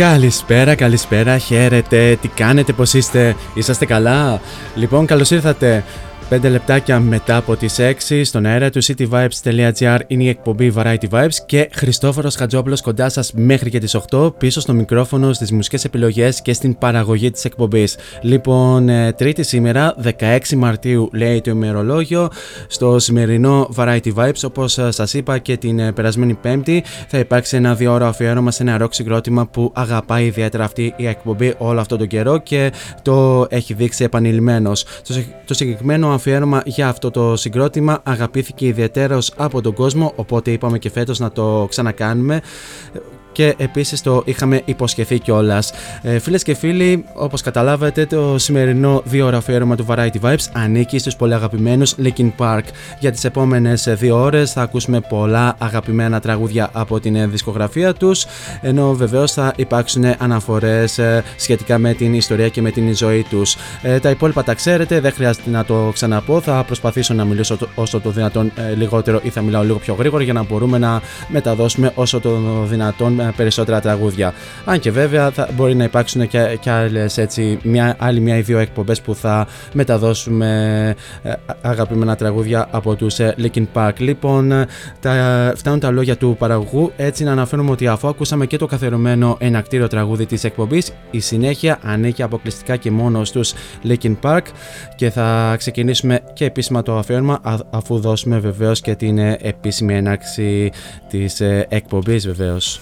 Καλησπέρα, καλησπέρα, χαίρετε, τι κάνετε, πώς είστε, είσαστε καλά; Λοιπόν, καλώς ήρθατε. 5 λεπτάκια μετά από τις 6 στον αέρα του cityvibes.gr είναι η εκπομπή Variety Vibes και Χριστόφορος Χατζόπουλος κοντά σας μέχρι και τις 8 πίσω στο μικρόφωνο, στις μουσικές επιλογές και στην παραγωγή της εκπομπής. Λοιπόν, ε, τρίτη σήμερα, 16 Μαρτίου λέει το ημερολόγιο, στο σημερινό Variety Vibes όπως ε, σας είπα και την ε, περασμένη πέμπτη θα υπάρξει ένα δύο ώρα αφιέρωμα σε ένα ροκ συγκρότημα που αγαπάει ιδιαίτερα αυτή η εκπομπή όλο αυτό τον καιρό και το έχει δείξει επανειλημμένος. Το, συ- το συγκεκριμένο αφιέρωμα για αυτό το συγκρότημα. Αγαπήθηκε ιδιαίτερος από τον κόσμο οπότε είπαμε και φέτος να το ξανακάνουμε και επίσης το είχαμε υποσχεθεί κιόλας. Ε, Φίλες και φίλοι, όπως καταλάβατε, το σημερινό δύο ώρα αφιέρωμα του Variety Vibes ανήκει στους πολύ αγαπημένους Linkin Park. Για τις επόμενες δύο ώρες θα ακούσουμε πολλά αγαπημένα τραγούδια από την ε, δισκογραφία τους, ενώ βεβαίως θα υπάρξουν αναφορές σχετικά με την ιστορία και με την ζωή τους. Ε, τα υπόλοιπα τα ξέρετε, δεν χρειάζεται να το ξαναπώ. Θα προσπαθήσω να μιλήσω το- όσο το δυνατόν ε, λιγότερο ή θα μιλάω λίγο πιο γρήγορα για να μπορούμε να μεταδώσουμε όσο το δυνατόν ε, περισσότερα τραγούδια. Αν και βέβαια θα μπορεί να υπάρξουν και, και άλλες έτσι, μια, άλλη μια ή δύο εκπομπές που θα μεταδώσουμε ε, αγαπημένα τραγούδια από τους ε, Linkin Park. Λοιπόν, ε, τα, φτάνουν τα λόγια του παραγωγού έτσι να αναφέρουμε ότι αφού ακούσαμε και το καθερωμένο ενακτήριο τραγούδι της εκπομπής η συνέχεια ανήκει αποκλειστικά και μόνο στους Linkin Park και θα ξεκινήσουμε και επίσημα το αφιέρωμα α- αφού δώσουμε βεβαίως και την ε, επίσημη έναρξη της ε, εκπομπής βεβαίως.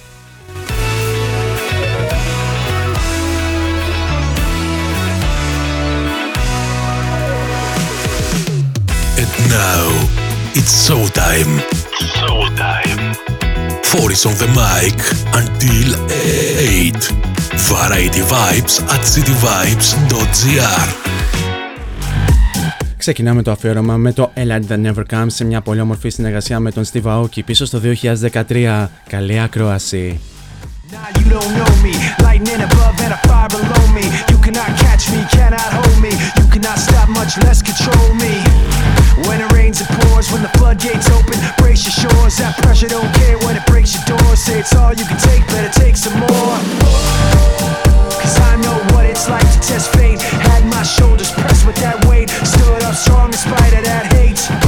Now it's showtime. Showtime. Four is on the mic until 8. Variety Vibes at cityvibes.gr. Ξεκινάμε το αφιέρωμα με το A Light That Never Comes σε μια πολύ όμορφη συνεργασία με τον Steve Aoki πίσω στο 2013. Καλή ακρόαση. Now you don't know me, lightning above and a fire below me. You cannot catch me, cannot hold me. You cannot stop, much less control me. Pours. When the floodgates open, brace your shores. That pressure don't care when it breaks your doors. Say it's all you can take, better take some more. Cause I know what it's like to test fate. Had my shoulders pressed with that weight. Stood up strong in spite of that hate.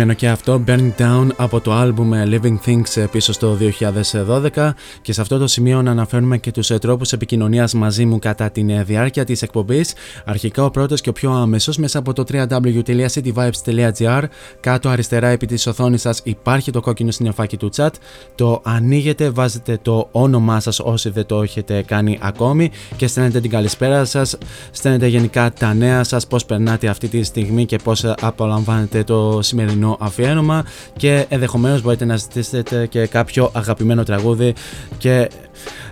Αγαπημένο και αυτό, Burning Down από το album ε, Living Things ε, πίσω στο 2012 και σε αυτό το σημείο να αναφέρουμε και τους ε, τρόπους επικοινωνίας μαζί μου κατά την διάρκεια της εκπομπής. Αρχικά ο πρώτος και ο πιο άμεσος μέσα από το www.cityvibes.gr κάτω αριστερά επί της οθόνης σας υπάρχει το κόκκινο συνεφάκι του chat το ανοίγετε, βάζετε το όνομά σας όσοι δεν το έχετε κάνει ακόμη και στέλνετε την καλησπέρα σας, στέλνετε γενικά τα νέα σας, πώς περνάτε αυτή τη στιγμή και πώς απολαμβάνετε το σημερινό σημερινό αφιέρωμα και ενδεχομένως μπορείτε να ζητήσετε και κάποιο αγαπημένο τραγούδι και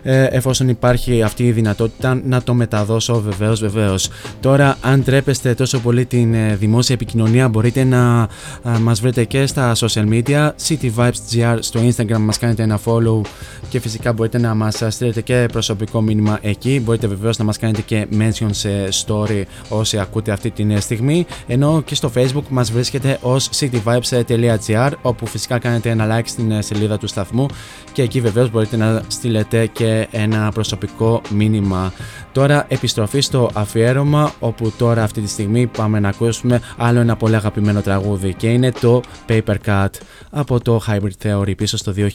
ε, εφόσον υπάρχει αυτή η δυνατότητα να το μεταδώσω βεβαίως βεβαίως. Τώρα αν τρέπεστε τόσο πολύ την ε, δημόσια επικοινωνία μπορείτε να ε, μας βρείτε και στα social media City στο Instagram μας κάνετε ένα follow και φυσικά μπορείτε να μας στείλετε και προσωπικό μήνυμα εκεί μπορείτε βεβαίως να μας κάνετε και mention σε story όσοι ακούτε αυτή την ε, στιγμή ενώ και στο facebook μας βρίσκεται ως cityvibes.gr όπου φυσικά κάνετε ένα like στην ε, σελίδα του σταθμού και εκεί βεβαίως μπορείτε να στείλετε και ένα προσωπικό μήνυμα. Τώρα επιστροφή στο αφιέρωμα όπου τώρα αυτή τη στιγμή πάμε να ακούσουμε άλλο ένα πολύ αγαπημένο τραγούδι και είναι το Paper Cut από το Hybrid Theory πίσω στο 2000.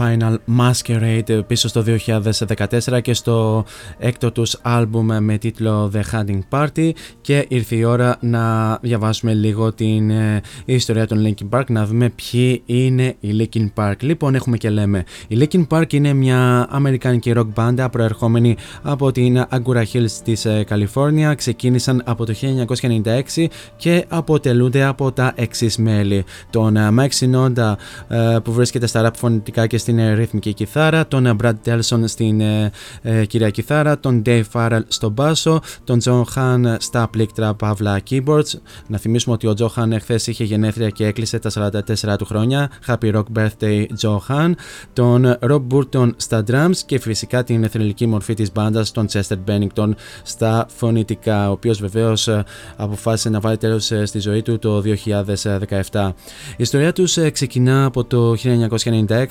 Final Masquerade πίσω στο 2014 και στο έκτο τους άλμπουμ με τίτλο The Hunting Party και ήρθε η ώρα να διαβάσουμε λίγο την ε, ιστορία των Linkin Park να δούμε ποιοι είναι οι Linkin Park. Λοιπόν έχουμε και λέμε η Linkin Park είναι μια αμερικανική rock μπάντα προερχόμενη από την Agoura Hills της ε, Καλιφόρνια ξεκίνησαν από το 1996 και αποτελούνται από τα εξής μέλη τον ε, Mike Sinoda που βρίσκεται στα rap φωνητικά και στην ε, ρυθμική κιθάρα, τον ε, Brad Delson στην ε, ε, κυρία κιθάρα, τον Dave Farrell στο μπάσο, τον John Han στα πλήκτρα παύλα keyboards. Να θυμίσουμε ότι ο Joe Han εχθές είχε γενέθλια και έκλεισε τα 44 του χρόνια. Happy Rock Birthday Joe Han. Τον Rob Burton στα drums και φυσικά την εθνική μορφή της μπάντας, τον Chester Bennington στα φωνητικά, ο οποίος βεβαίως αποφάσισε να βάλει τέλος στη ζωή του το 2017. Η ιστορία τους ξεκινά από το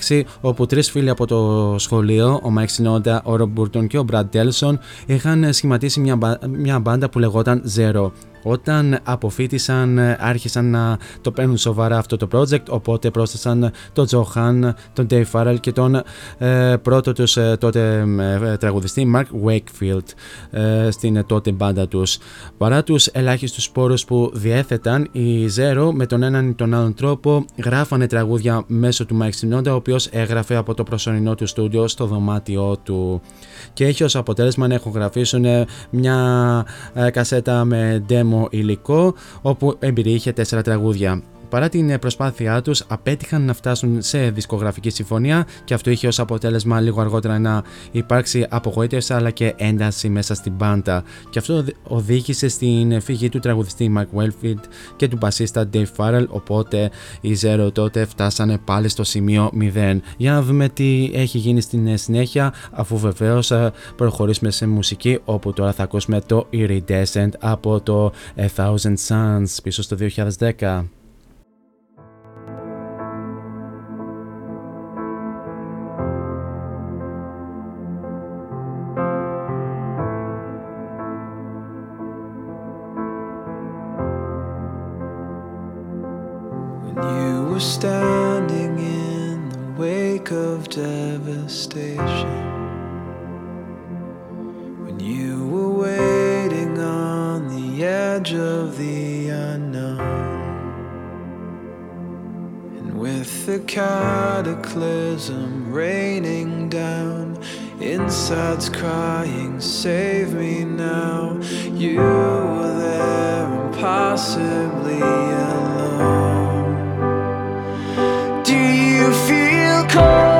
1996 όπου τρεις φίλοι από το σχολείο, ο Μάικ Σινόντα, ο Ρομπ Μπούρντον και ο Μπραντ Ντέλσον είχαν σχηματίσει μια, μια μπάντα που λεγόταν Zero. Όταν αποφοίτησαν άρχισαν να το παίρνουν σοβαρά αυτό το project οπότε πρόσθεσαν τον Joe Hahn, τον Dave Farrell και τον ε, πρώτο τους ε, τότε ε, τραγουδιστή Mark Wakefield ε, στην τότε μπάντα τους. Παρά τους ελάχιστους σπόρους που διέθεταν οι Zero με τον έναν ή τον άλλον τρόπο γράφανε τραγούδια μέσω του Mike Sinoda ο οποίος έγραφε από το προσωρινό του στούντιο στο δωμάτιό του και έχει ως αποτέλεσμα να ηχογραφήσουν μια κασέτα με demo υλικό όπου εμπειριείχε τέσσερα τραγούδια. Παρά την προσπάθειά τους, απέτυχαν να φτάσουν σε δισκογραφική συμφωνία και αυτό είχε ως αποτέλεσμα λίγο αργότερα να υπάρξει απογοήτευση αλλά και ένταση μέσα στην μπάντα. Και αυτό οδήγησε στην φυγή του τραγουδιστή Mike Wellfield και του μπασίστα Dave Farrell. Οπότε οι Zero τότε φτάσανε πάλι στο σημείο 0. Για να δούμε τι έχει γίνει στην συνέχεια, αφού βεβαίως προχωρήσουμε σε μουσική, όπου τώρα θα ακούσουμε το Iridescent από το A Thousand Suns πίσω στο 2010. Devastation. When you were waiting on the edge of the unknown. And with the cataclysm raining down, insides crying, Save me now. You were there impossibly alone. Do you feel cold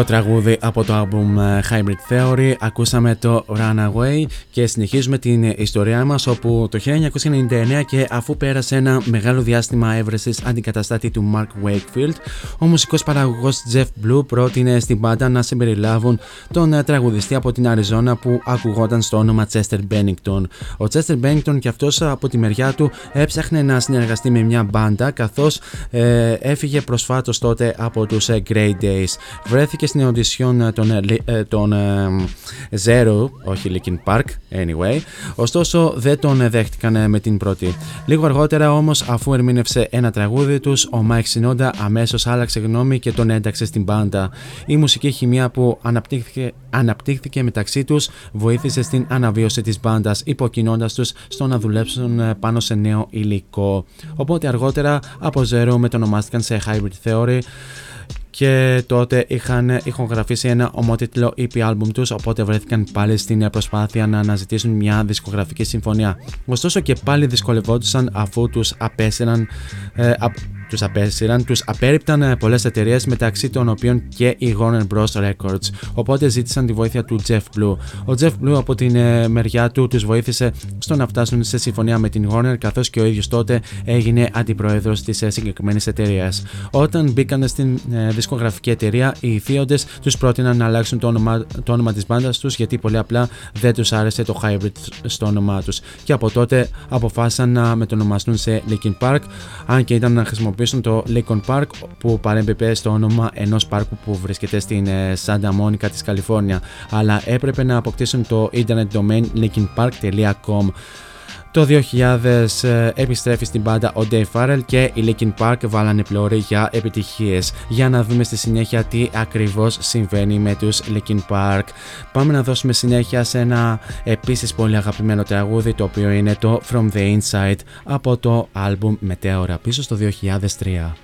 εκρηκτικό τραγούδι από το album ε, Hybrid Theory. Ακούσαμε το Runaway και συνεχίζουμε την ιστορία μας όπου το 1999 και αφού πέρασε ένα μεγάλο διάστημα έβρεσης αντικαταστάτη του Mark Wakefield, ο μουσικός παραγωγός Jeff Blue πρότεινε στην πάντα να συμπεριλάβουν τον ε, τραγουδιστή από την Αριζόνα που ακουγόταν στο όνομα Chester Bennington. Ο Chester Bennington και αυτός από τη μεριά του έψαχνε να συνεργαστεί με μια μπάντα καθώς ε, έφυγε προσφάτως τότε από τους ε, Grey Days βρέθηκε στην οντισιόν των, των Zero, όχι Linkin Park, anyway, ωστόσο δεν τον δέχτηκαν με την πρώτη. Λίγο αργότερα όμως αφού ερμήνευσε ένα τραγούδι τους, ο Mike Sinoda αμέσως άλλαξε γνώμη και τον ένταξε στην μπάντα. Η μουσική χημεία που αναπτύχθηκε, αναπτύχθηκε μεταξύ τους βοήθησε στην αναβίωση της μπάντας υποκινώντας τους στο να δουλέψουν πάνω σε νέο υλικό. Οπότε αργότερα από Zero μετονομάστηκαν σε Hybrid Theory και τότε είχαν ηχογραφήσει ένα ομότιτλο EP album τους οπότε βρέθηκαν πάλι στην προσπάθεια να αναζητήσουν μια δισκογραφική συμφωνία. Ωστόσο και πάλι δυσκολευόντουσαν αφού τους απέσυραν ε, τους απέσυραν, τους απέρριπταν ε, πολλές εταιρείες μεταξύ των οποίων και η Warner Bros. Records, οπότε ζήτησαν τη βοήθεια του Jeff Blue. Ο Jeff Blue από την ε, μεριά του τους βοήθησε στο να φτάσουν σε συμφωνία με την Warner καθώς και ο ίδιος τότε έγινε αντιπρόεδρος της ε, συγκεκριμένης εταιρείας. Όταν μπήκαν στην δισκογραφική εταιρεία, οι θείοντες τους πρότειναν να αλλάξουν το όνομα, το όνομα της μπάντας τους γιατί πολύ απλά δεν τους άρεσε το hybrid στο όνομά τους και από τότε αποφάσισαν να μετονομαστούν σε Linkin Park αν και ήταν να χρησιμοποιήσουν χρησιμοποιήσουν το Lincoln Park που παρέμπεπε στο όνομα ενός πάρκου που βρίσκεται στην Santa Monica της Καλιφόρνια. Αλλά έπρεπε να αποκτήσουν το internet domain linkinpark.com Το 2000 ε, επιστρέφει στην μπάντα ο Dave Farrell και οι Linkin Park βάλανε πλώρη για επιτυχίες. Για να δούμε στη συνέχεια τι ακριβώς συμβαίνει με τους Linkin Park. Πάμε να δώσουμε συνέχεια σε ένα επίσης πολύ αγαπημένο τραγούδι το οποίο είναι το From the Inside από το άλμπουμ Μετέωρα πίσω στο 2003.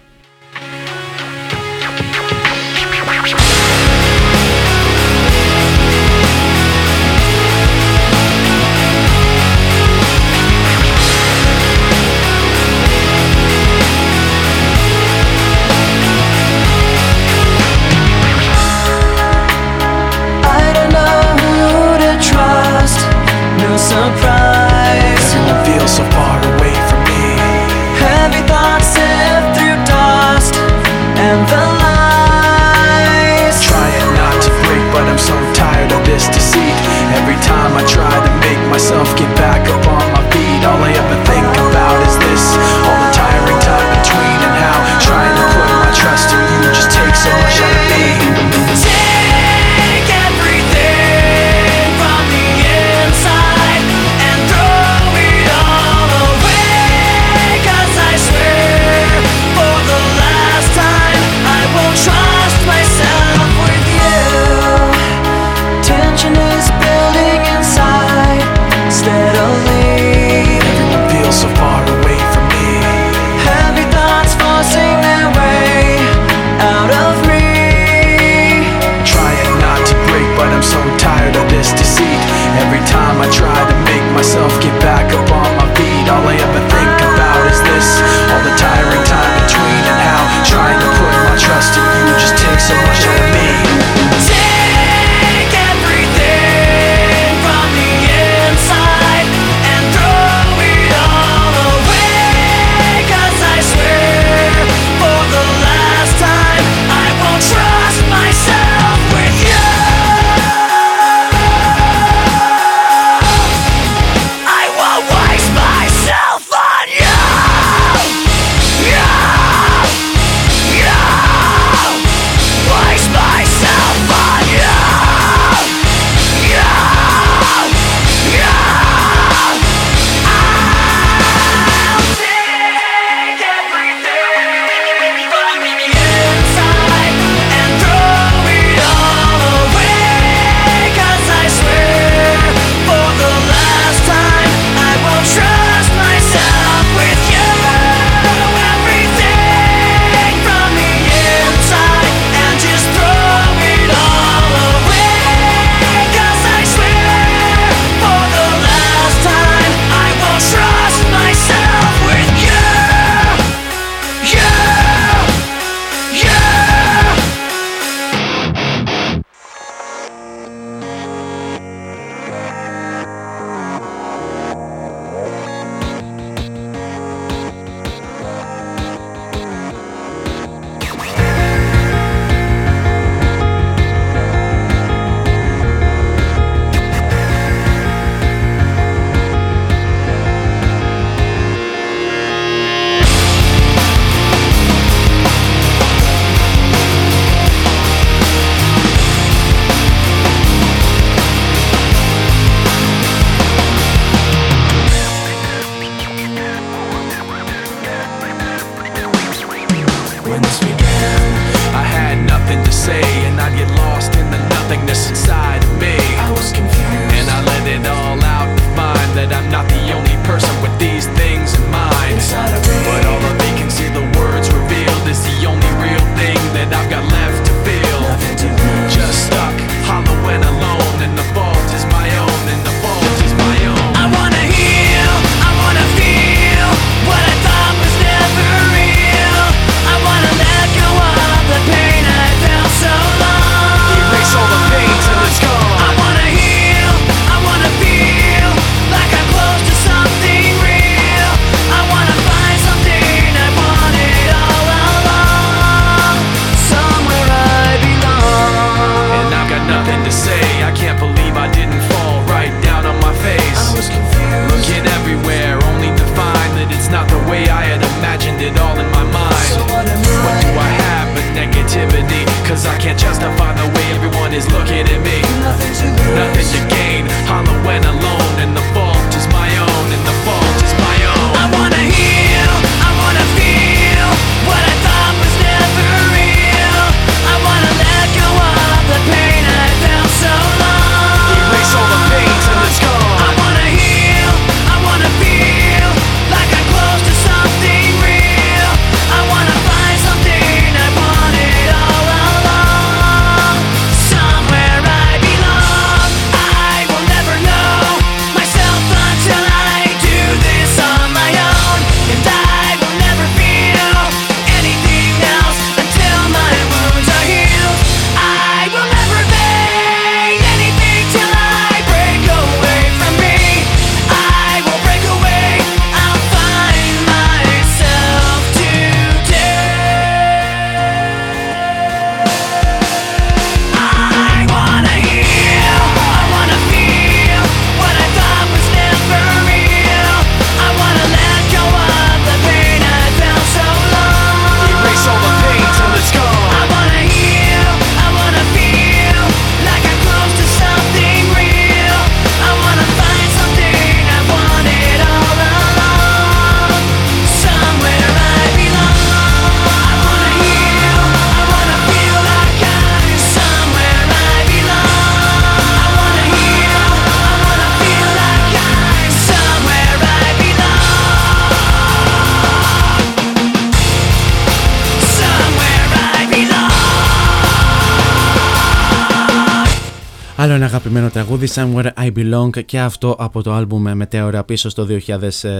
Τραγούδι, Somewhere I Belong, και αυτό από το άλμπουμ Μετέωρα πίσω στο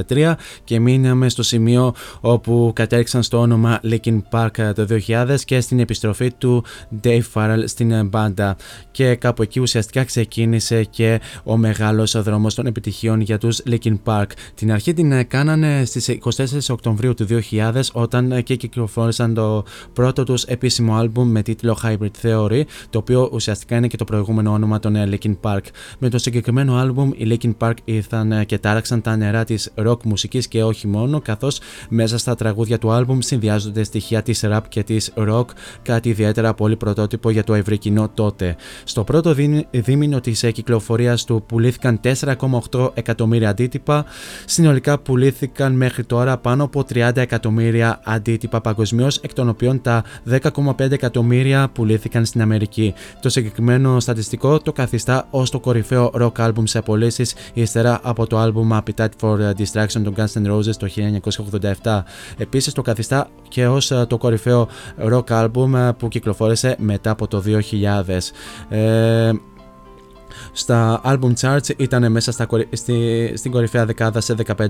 2003 και μείναμε στο σημείο όπου κατέληξαν στο όνομα Linkin Park το 2000 και στην επιστροφή του Dave Farrell στην μπάντα και κάπου εκεί ουσιαστικά ξεκίνησε και ο μεγάλος δρόμος των επιτυχιών για τους Linkin Park. Την αρχή την κάνανε στις 24 Οκτωβρίου του 2000 όταν και κυκλοφόρησαν το πρώτο τους επίσημο άλμπουμ με τίτλο Hybrid Theory το οποίο ουσιαστικά είναι και το προηγούμενο όνομα των ε, Linkin Park. Με το συγκεκριμένο άλμπουμ οι Linkin Park ήρθαν ε, και τάραξαν τα νερά της rock μουσικής και όχι μόνο, καθώς μέσα στα τραγούδια του άλμπουμ συνδυάζονται στοιχεία της rap και της rock, κάτι ιδιαίτερα πολύ πρωτότυπο για το ευρύ κοινό τότε. Στο πρώτο δίμηνο της ε, κυκλοφορίας του πουλήθηκαν 4,8 εκατομμύρια αντίτυπα, συνολικά πουλήθηκαν μέχρι τώρα πάνω από 30 εκατομμύρια αντίτυπα παγκοσμίως, εκ των οποίων τα 10,5 εκατομμύρια πουλήθηκαν στην Αμερική. Το συγκεκριμένο στατιστικό το καθιστά ως το κορυφαίο rock album σε πωλήσει ύστερα από το album Appetite for Distraction των Guns N' Roses το 1987. Επίσης το καθιστά και ως ε, το κορυφαίο rock album ε, που κυκλοφόρησε μετά από το 2000. Ε, στα album charts ήταν μέσα στα, στη, στην κορυφαία δεκάδα σε 15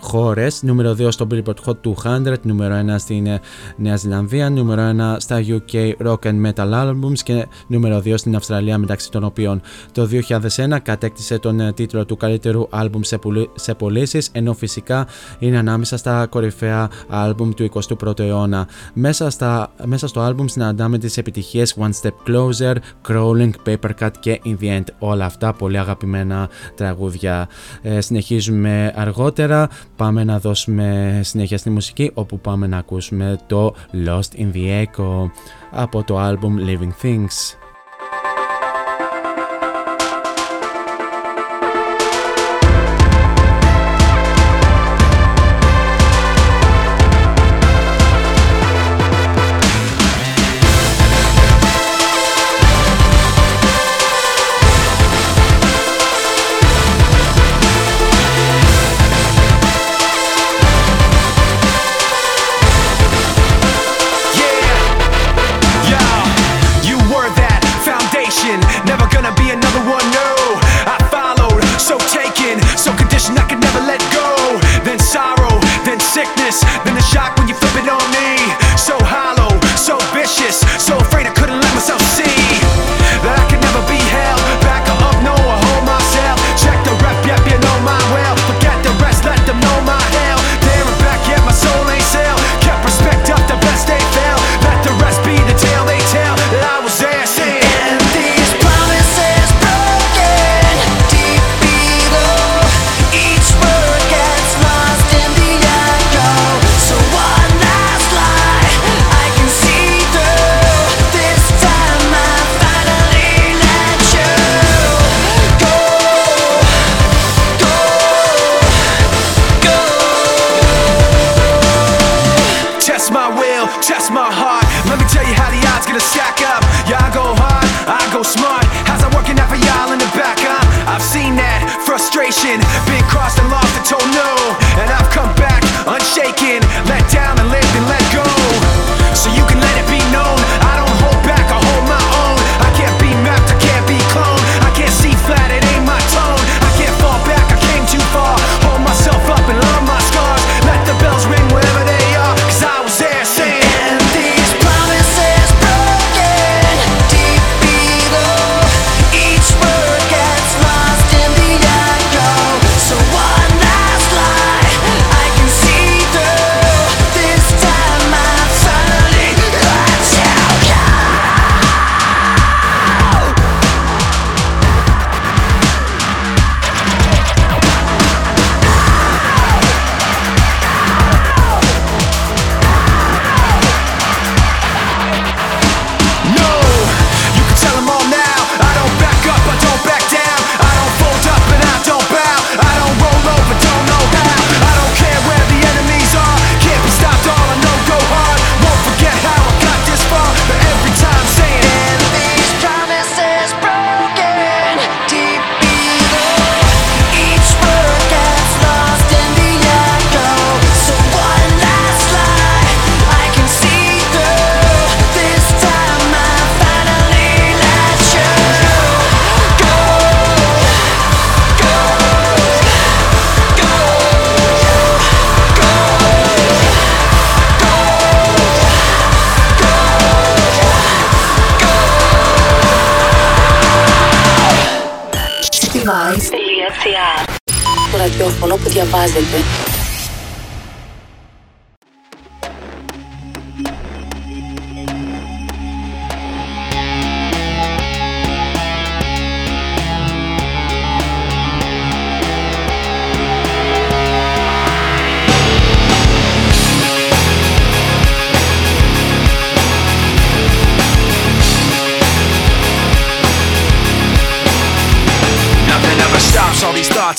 χώρες. Νούμερο 2 στο Billboard Hot 200, νούμερο 1 στην ε, Νέα Ζηλανδία, νούμερο 1 στα UK Rock and Metal Albums και νούμερο 2 στην Αυστραλία μεταξύ των οποίων το 2001 κατέκτησε τον ε, τίτλο του καλύτερου album σε, σε πωλήσεις ενώ φυσικά είναι ανάμεσα στα κορυφαία album του 21ου αιώνα. Μέσα, στα, μέσα στο album συναντάμε τις επιτυχίες One Step Closer, Crawling, Paper Cut και In The End όλα αυτά πολύ αγαπημένα τραγούδια. Ε, συνεχίζουμε αργότερα, πάμε να δώσουμε συνέχεια στη μουσική όπου πάμε να ακούσουμε το Lost in the Echo από το album Living Things.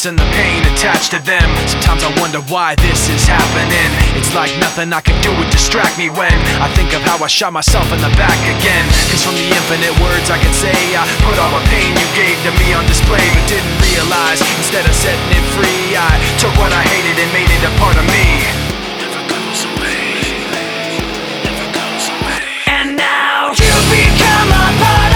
Thoughts and the pain attached to them. Sometimes I wonder why this is happening. It's like nothing I can do would distract me when I think of how I shot myself in the back again. Cause from the infinite words I can say, I put all the pain you gave to me on display, but didn't realize instead of setting it free, I took what I hated and made it a part of me. Never goes away. Never goes away. And now you become a part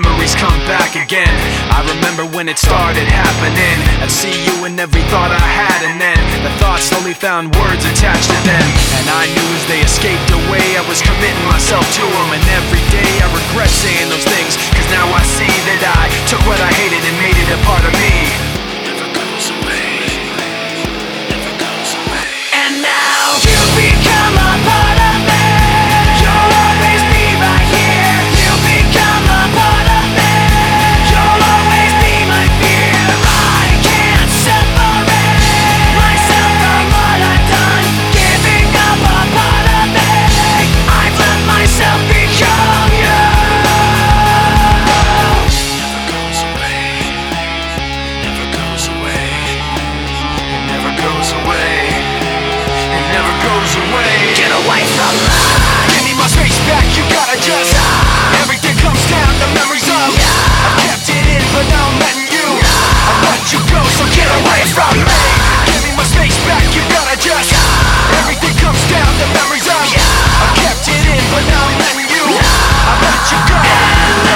memories come back again. I remember when it started happening. I'd see you in every thought I had, and then the thoughts slowly found words attached to them. And I knew as they escaped away, I was committing myself to them. And every day I regret saying those things, cause now I see that I took what I hated and made it a part of me. Never goes away. And now you become a part back, just Everything comes down to memories of I kept it in, but now I'm letting you I let you go, so get away from me. Give me my space back, you gotta just Everything comes down to memories of I kept it in, but now I'm letting you I let you go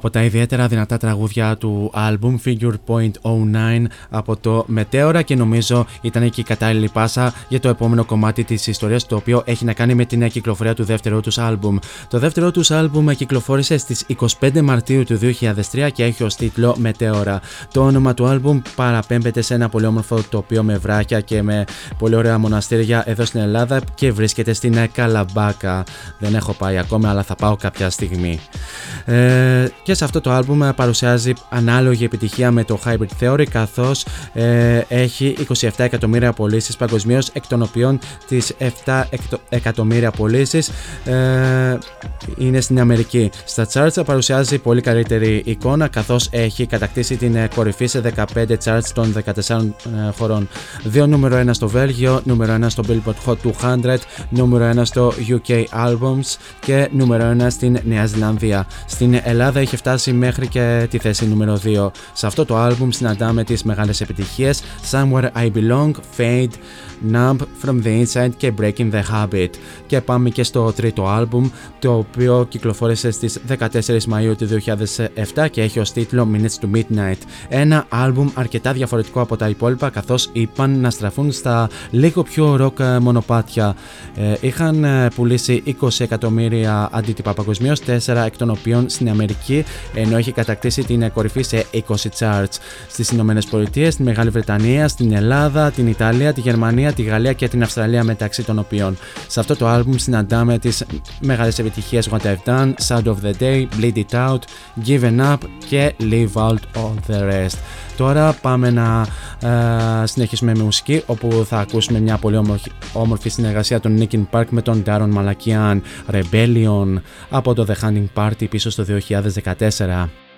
Από τα ιδιαίτερα δυνατά τραγούδια του album Figure Point 09 από το Μετέωρα και νομίζω ήταν και η κατάλληλη πάσα για το επόμενο κομμάτι της ιστορίας το οποίο έχει να κάνει με την κυκλοφορία του δεύτερου τους album. Το δεύτερο τους album κυκλοφόρησε στις 25 Μαρτίου του 2003 και έχει ως τίτλο Μετέωρα. Το όνομα του album παραπέμπεται σε ένα πολύ όμορφο τοπίο με βράχια και με πολύ ωραία μοναστήρια εδώ στην Ελλάδα και βρίσκεται στην Καλαμπάκα. Δεν έχω πάει ακόμα αλλά θα πάω κάποια στιγμή. Ε, και σε αυτό το άλμπουμ παρουσιάζει ανάλογη επιτυχία με το Hybrid Theory καθώς ε, έχει 27 εκατομμύρια πωλήσει παγκοσμίως, εκ των οποίων τις 7 εκτο- εκατομμύρια πωλήσει ε, είναι στην Αμερική. Στα charts παρουσιάζει πολύ καλύτερη εικόνα καθώς έχει κατακτήσει την ε, κορυφή σε 15 charts των 14 ε, χωρών. Δύο νούμερο 1 στο Βέλγιο, νούμερο 1 στο Billboard Hot 200, νούμερο 1 στο UK Albums και νούμερο 1 στην Νέα Ζηλανδία. Στην Ελλάδα έχει φτάσει μέχρι και τη θέση νούμερο 2. Σε αυτό το album συναντάμε τις μεγάλες επιτυχίες Somewhere I Belong, Fade, Numb, From the Inside και Breaking the Habit. Και πάμε και στο τρίτο album, το οποίο κυκλοφόρησε στις 14 Μαΐου του 2007 και έχει ως τίτλο Minutes to Midnight. Ένα album αρκετά διαφορετικό από τα υπόλοιπα καθώς είπαν να στραφούν στα λίγο πιο rock ε, μονοπάτια. Ε, είχαν ε, πουλήσει 20 εκατομμύρια αντίτυπα παγκοσμίως, 4 εκ των οποίων στην Αμερική ενώ έχει κατακτήσει την κορυφή σε 20 charts στις Ηνωμένες Πολιτείες, στη Μεγάλη Βρετανία, στην Ελλάδα, την Ιταλία, τη Γερμανία, τη Γαλλία και την Αυστραλία μεταξύ των οποίων. Σε αυτό το album συναντάμε τις μεγάλες επιτυχίες What I've Done, Sound of the Day, Bleed It Out, Given Up και Leave Out All the Rest τώρα πάμε να ε, συνεχίσουμε με μουσική όπου θα ακούσουμε μια πολύ όμορφη, συνεργασία των Nikin Park με τον Darren Malakian Rebellion από το The Hunting Party πίσω στο 2014.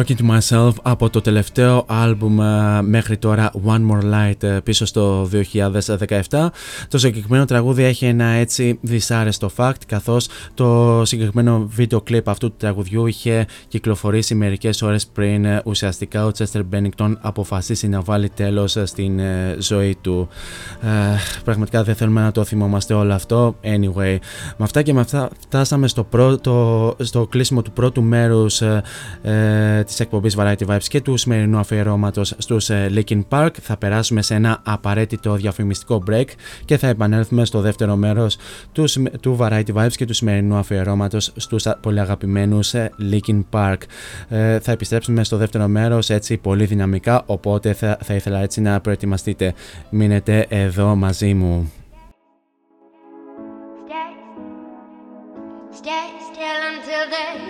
Talking to Myself από το τελευταίο άλμπουμ ε, μέχρι τώρα One More Light ε, πίσω στο 2017. Το συγκεκριμένο τραγούδι έχει ένα έτσι δυσάρεστο fact καθώς το συγκεκριμένο βίντεο κλιπ αυτού του τραγουδιού είχε κυκλοφορήσει μερικές ώρες πριν ε, ουσιαστικά ο Chester Bennington αποφασίσει να βάλει τέλος ε, στην ε, ζωή του. Ε, πραγματικά δεν θέλουμε να το θυμόμαστε όλο αυτό. Anyway, με αυτά και με αυτά φτάσαμε στο, πρώτο, στο κλείσιμο του πρώτου μέρους ε, ε, της εκπομπής Variety Vibes και του σημερινού αφιερώματος στους ε, Linkin Park. Θα περάσουμε σε ένα απαραίτητο διαφημιστικό break και θα επανέλθουμε στο δεύτερο μέρος του, σημε- του Variety Vibes και του σημερινού αφιερώματος στους α- πολύ αγαπημένους ε, Linkin Park. Ε, θα επιστρέψουμε στο δεύτερο μέρος έτσι πολύ δυναμικά οπότε θα, θα ήθελα έτσι να προετοιμαστείτε. Μείνετε εδώ μαζί μου. Stay, stay still until they find it out.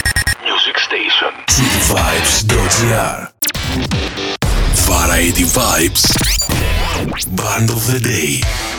music Station. cityvibes.gr Variety Vibes. Band of the Day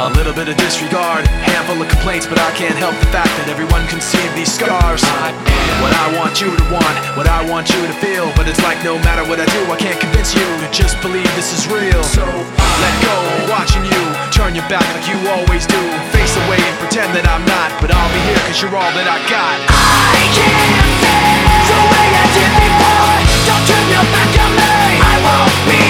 a little bit of disregard. Handful of complaints, but I can't help the fact that everyone can see these scars. I am what I want you to want, what I want you to feel. But it's like no matter what I do, I can't convince you to just believe this is real. So I let go, watching you turn your back like you always do. Face away and pretend that I'm not, but I'll be here cause you're all that I got. I can't feel the way I did before. Don't turn your back on me. I won't be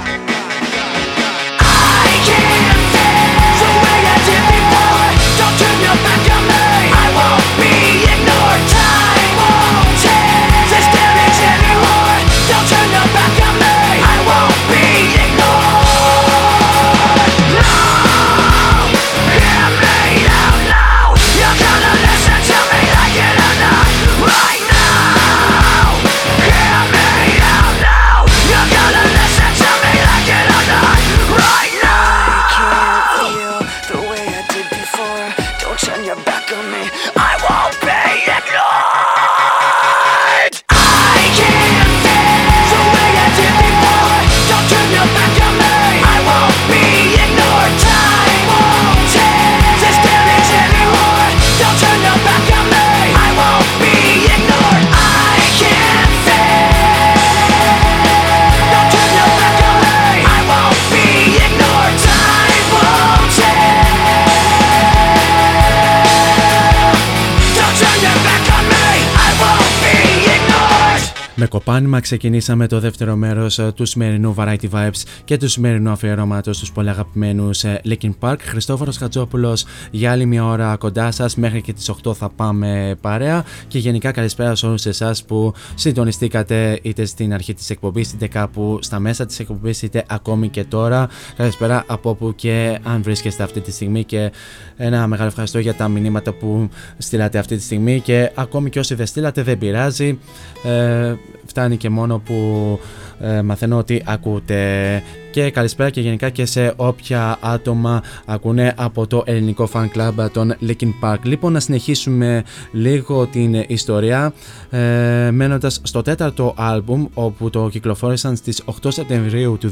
Με κοπάνημα ξεκινήσαμε το δεύτερο μέρος ε, του σημερινού Variety Vibes και του σημερινού αφιερώματος στους πολύ αγαπημένους ε, Linkin Park. Χριστόφορος Χατζόπουλος για άλλη μια ώρα κοντά σας, μέχρι και τις 8 θα πάμε παρέα και γενικά καλησπέρα σε όλους εσάς που συντονιστήκατε είτε στην αρχή της εκπομπής είτε κάπου στα μέσα της εκπομπής είτε ακόμη και τώρα. Καλησπέρα από όπου και αν βρίσκεστε αυτή τη στιγμή και ένα μεγάλο ευχαριστώ για τα μηνύματα που στείλατε αυτή τη στιγμή και ακόμη και όσοι δεν στείλατε δεν πειράζει. Ε, φτάνει και μόνο που ε, μαθαίνω ότι ακούτε και καλησπέρα και γενικά και σε όποια άτομα ακούνε από το ελληνικό fan club των Linkin Park. Λοιπόν, να συνεχίσουμε λίγο την ιστορία ε, μένοντας στο τέταρτο άλμπουμ όπου το κυκλοφόρησαν στις 8 Σεπτεμβρίου του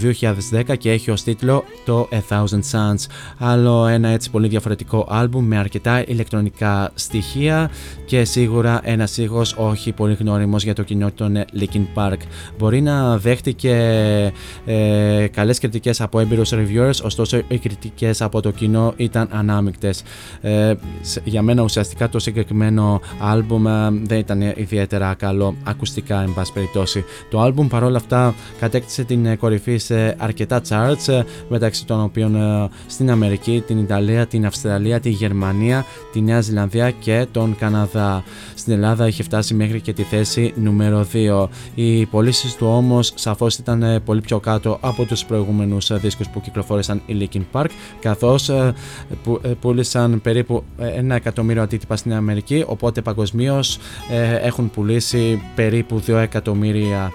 2010 και έχει ως τίτλο το A Thousand Suns. Άλλο ένα έτσι πολύ διαφορετικό άλμπουμ με αρκετά ηλεκτρονικά στοιχεία και σίγουρα ένας ήχος όχι πολύ γνώριμος για το κοινό των Linkin Park. Μπορεί να δέχτηκε ε, καλές κριτικές από έμπειρους reviewers, ωστόσο οι κριτικές από το κοινό ήταν ανάμεικτες. Ε, σ- για μένα ουσιαστικά το συγκεκριμένο άλμπουμ ε, δεν ήταν ιδιαίτερα καλό ακουστικά εν πάση περιπτώσει. Το άλμπουμ παρόλα αυτά κατέκτησε την ε, κορυφή σε αρκετά charts ε, μεταξύ των οποίων ε, στην Αμερική, την Ιταλία, την Αυστραλία, τη Γερμανία, τη Νέα Ζηλανδία και τον Καναδά. Στην Ελλάδα είχε φτάσει μέχρι και τη θέση νούμερο 2. Οι πωλήσεις του όμως σαφώς ήταν ε, πολύ πιο κάτω από τους προηγούμενους ε, δίσκους που κυκλοφόρησαν οι Linkin Park καθώς ε, που, ε, πούλησαν περίπου ε, ένα εκατομμύριο αντίτυπα στην Αμερική οπότε παγκοσμίως έχουν πουλήσει περίπου 2 εκατομμύρια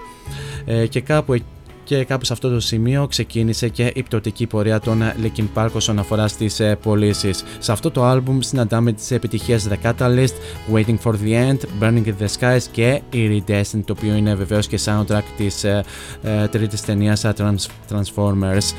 ε, και κάπου εκεί και κάπου σε αυτό το σημείο ξεκίνησε και η πτωτική πορεία των Linkin Park όσον αφορά στις ε, πωλήσεις. Σε αυτό το άλμπουμ συναντάμε τις επιτυχίες The Catalyst, Waiting for the End, Burning in the Skies και Iridescent το οποίο είναι βεβαίως και soundtrack της ε, ε, τρίτης ταινίας ε, Trans- Transformers.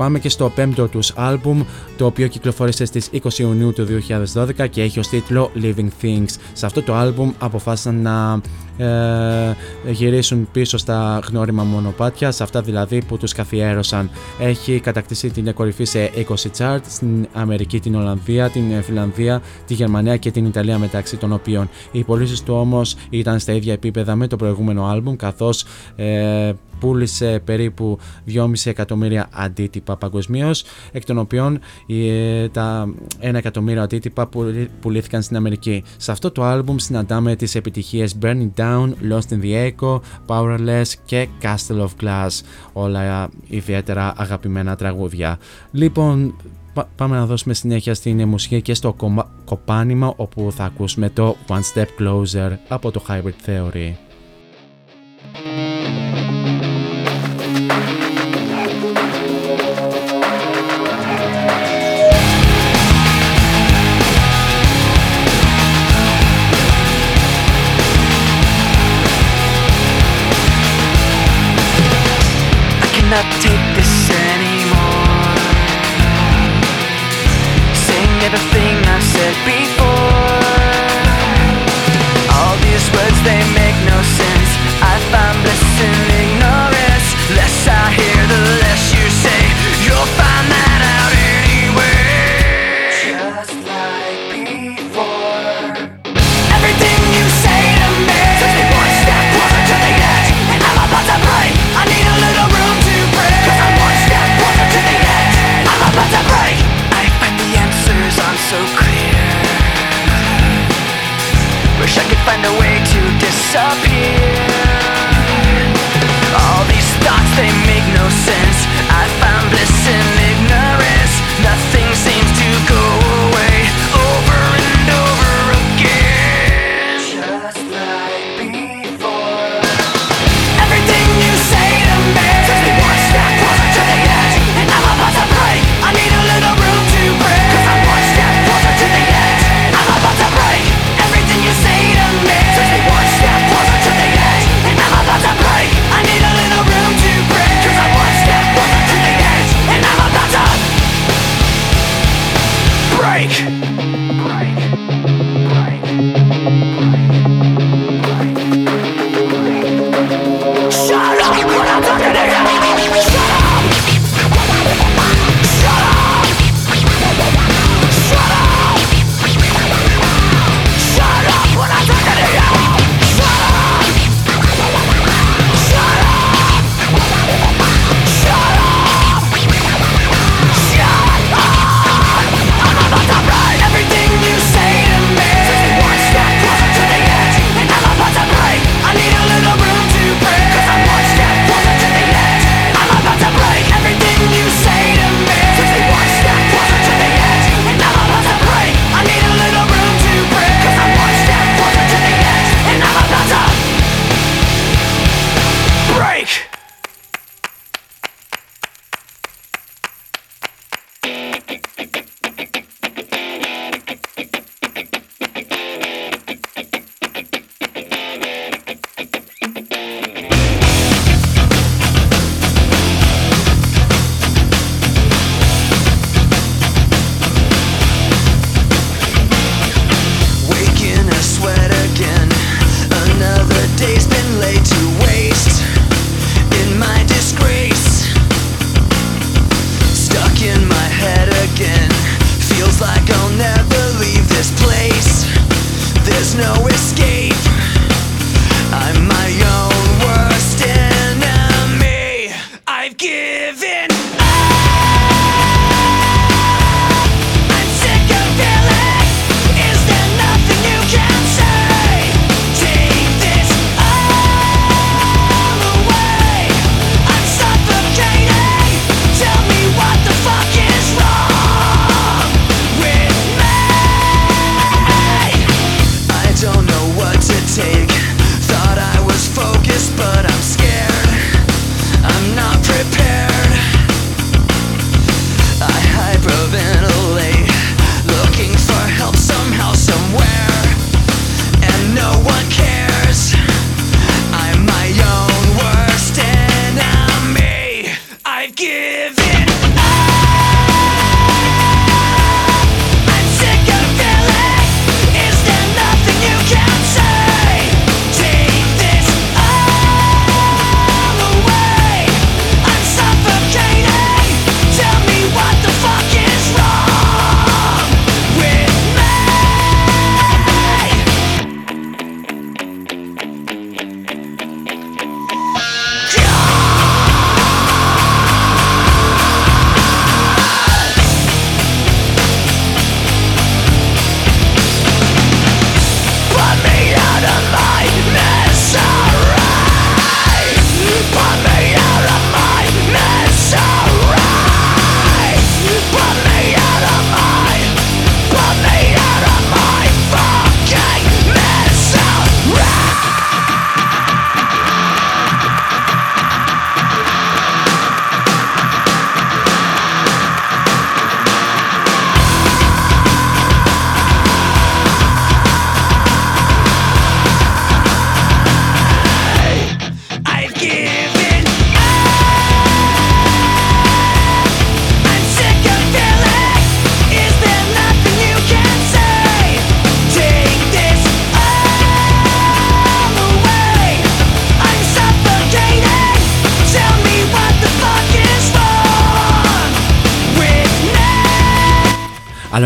Πάμε και στο πέμπτο τους άλμπουμ, το οποίο κυκλοφόρησε στις 20 Ιουνίου του 2012 και έχει ως τίτλο Living Things. Σε αυτό το άλμπουμ αποφάσισαν να ε, γυρίσουν πίσω στα γνώριμα μονοπάτια, σε αυτά δηλαδή που τους καθιέρωσαν. Έχει κατακτήσει την κορυφή σε 20 chart στην Αμερική, την Ολλανδία, την Φιλανδία, τη Γερμανία και την Ιταλία μεταξύ των οποίων. Οι πωλήσεις του όμως ήταν στα ίδια επίπεδα με το προηγούμενο άλμπουμ καθώς ε, πούλησε περίπου 2,5 εκατομμύρια αντίτυπα παγκοσμίως, εκ των οποίων ε, τα 1 εκατομμύριο αντίτυπα πουλη- πουλήθηκαν στην Αμερική. Σε αυτό το άλμπουμ συναντάμε τις επιτυχίες Burning Down, Lost in the Echo, Powerless και Castle of Glass, όλα ιδιαίτερα αγαπημένα τραγούδια. Λοιπόν, πα- πάμε να δώσουμε συνέχεια στην μουσική και στο κομμα- κοπάνημα όπου θα ακούσουμε το One Step Closer από το Hybrid Theory.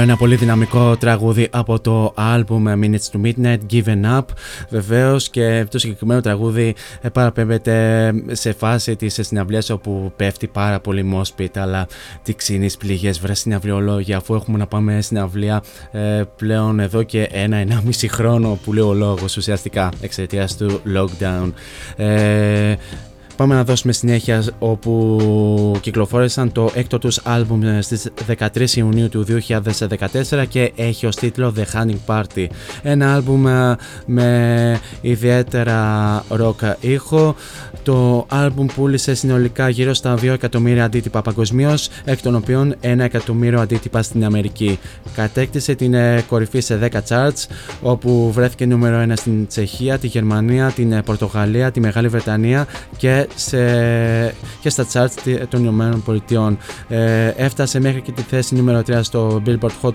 Ένα πολύ δυναμικό τραγούδι από το album Minutes to Midnight, Given Up. Βεβαίως και το συγκεκριμένο τραγούδι ε, παραπέμπεται σε φάση της συναυλίας όπου πέφτει πάρα πολύ μόσπιτ, αλλά τι ξύνεις πληγές, βρε συναυλιολόγια, αφού έχουμε να πάμε συναυλία ε, πλέον εδώ και ένα-ενάμιση χρόνο που λέει ο λόγος ουσιαστικά εξαιτίας του lockdown. Ε, Πάμε να δώσουμε συνέχεια όπου κυκλοφόρησαν το έκτο τους άλμπουμ στις 13 Ιουνίου του 2014 και έχει ως τίτλο The Hunting Party. Ένα άλμπουμ ε, με ιδιαίτερα rock ήχο. Το άλμπουμ πούλησε συνολικά γύρω στα 2 εκατομμύρια αντίτυπα παγκοσμίως, εκ των οποίων 1 εκατομμύριο αντίτυπα στην Αμερική. Κατέκτησε την ε, κορυφή σε 10 charts, όπου βρέθηκε νούμερο 1 στην Τσεχία, τη Γερμανία, την ε, Πορτογαλία, τη Μεγάλη Βρετανία και σε, και στα charts των Ηνωμένων Πολιτειών. Ε, έφτασε μέχρι και τη θέση νούμερο 3 στο Billboard Hot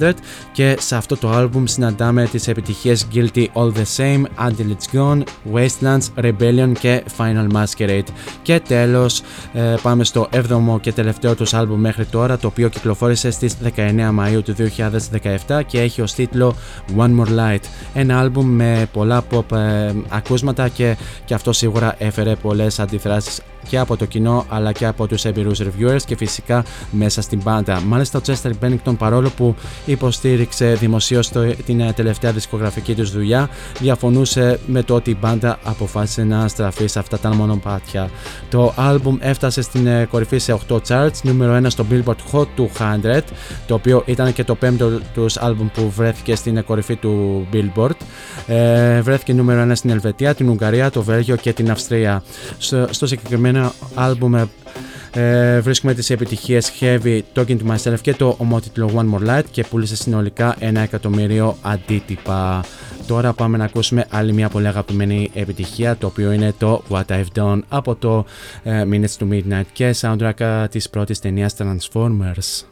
200 και σε αυτό το album συναντάμε τις επιτυχίες Guilty All The Same, Until It's Gone, Wastelands, Rebellion και Final Masquerade. Και τέλος ε, πάμε στο 7ο και τελευταίο τους album μέχρι τώρα το οποίο κυκλοφόρησε στις 19 Μαΐου του 2017 και έχει ως τίτλο One More Light. Ένα album με πολλά pop ε, ακούσματα και, και αυτό σίγουρα έφερε πολλές αντιδράσεις και από το κοινό αλλά και από τους έμπειρους reviewers και φυσικά μέσα στην μπάντα. Μάλιστα ο Chester Bennington παρόλο που υποστήριξε δημοσίως το, την ε, τελευταία δισκογραφική τους δουλειά διαφωνούσε με το ότι η μπάντα αποφάσισε να στραφεί σε αυτά τα μονοπάτια. Το album έφτασε στην ε, κορυφή σε 8 charts, νούμερο 1 στο Billboard Hot 200 το οποίο ήταν και το πέμπτο τους album που βρέθηκε στην ε, κορυφή του Billboard. Ε, βρέθηκε νούμερο 1 στην Ελβετία, την Ουγγαρία, το Βέλγιο και την Αυστρία. Στο, στο συγκεκριμένο άλμπουμ ε, βρίσκουμε τις επιτυχίες Heavy Talking to Myself και το ομότιτλο One More Light και πούλησε συνολικά ένα εκατομμύριο αντίτυπα. Τώρα πάμε να ακούσουμε άλλη μια πολύ αγαπημένη επιτυχία το οποίο είναι το What I've Done από το ε, Minutes to Midnight και soundtrack ε, της πρώτης ταινίας Transformers.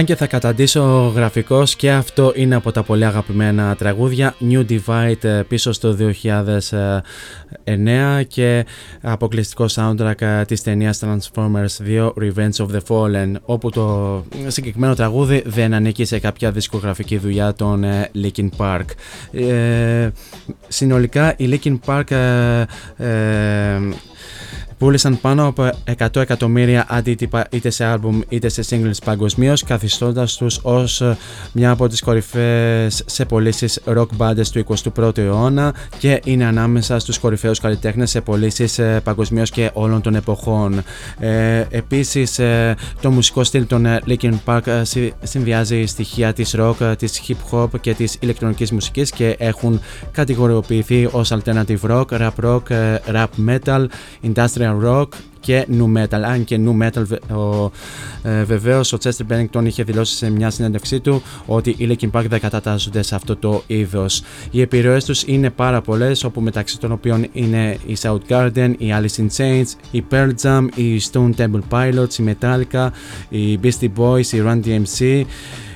Αν και θα καταντήσω γραφικός και αυτό είναι από τα πολύ αγαπημένα τραγούδια New Divide ε, πίσω στο 2009 και αποκλειστικό soundtrack ε, της ταινίας Transformers 2 Revenge of the Fallen όπου το συγκεκριμένο τραγούδι δεν ανήκει σε κάποια δισκογραφική δουλειά των ε, Linkin Park. Συνολικά η Linkin Park πούλησαν πάνω από 100 εκατομμύρια αντίτυπα είτε σε άλμπουμ είτε σε singles παγκοσμίως, καθιστώντας τους ως μια από τις κορυφαίες σε πωλήσεις rock bands του 21ου αιώνα και είναι ανάμεσα στους κορυφαίους καλλιτέχνες σε πωλήσεις παγκοσμίως και όλων των εποχών. Ε, Επίσης, το μουσικό στυλ των ε, Linkin Park ε, συ- συνδυάζει στοιχεία της rock, ε, της hip hop και της ηλεκτρονικής μουσικής και έχουν κατηγοριοποιηθεί ως alternative rock, rap rock, ε, rap metal, industrial rock και nu metal. Αν και nu metal, βε- ο, ε, βεβαίως ο Chester Bennington είχε δηλώσει σε μια συνέντευξή του ότι οι Linkin Park δεν κατατάσσονται σε αυτό το είδος. Οι επιρροές τους είναι πάρα πολλές, όπου μεταξύ των οποίων είναι η Soundgarden, η Alice in Chains, η Pearl Jam, η Stone Temple Pilots, η Metallica, η Beastie Boys, η Run DMC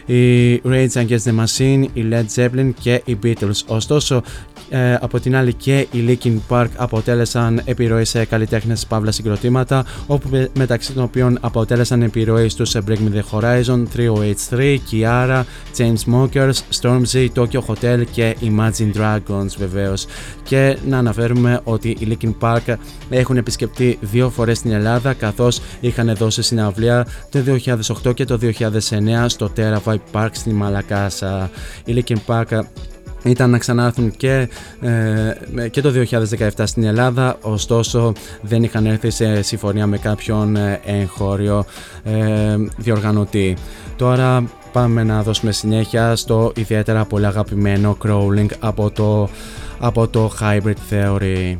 η Rage Against the Machine, η Led Zeppelin και οι Beatles. Ωστόσο, ε, από την άλλη και οι Linkin Park αποτέλεσαν επιρροή σε καλλιτέχνες παύλα συγκροτήματα, όπου με- μεταξύ των οποίων αποτέλεσαν επιρροή στους Break Me The Horizon, 308 Kiara, Chainsmokers, Stormzy, Tokyo Hotel και Imagine Dragons βεβαίως. Και να αναφέρουμε ότι οι Linkin Park έχουν επισκεφτεί δύο φορές στην Ελλάδα καθώς είχαν δώσει συναυλία το 2008 και το 2009 στο Terra Vibe Park στην Μαλακάσα. Οι Linkin Park ήταν να ξανάρθουν και, ε, και το 2017 στην Ελλάδα, ωστόσο δεν είχαν έρθει σε συμφωνία με κάποιον ε, εγχώριο ε, διοργανωτή. Τώρα πάμε να δώσουμε συνέχεια στο ιδιαίτερα πολύ αγαπημένο Crawling από το, από το Hybrid Theory.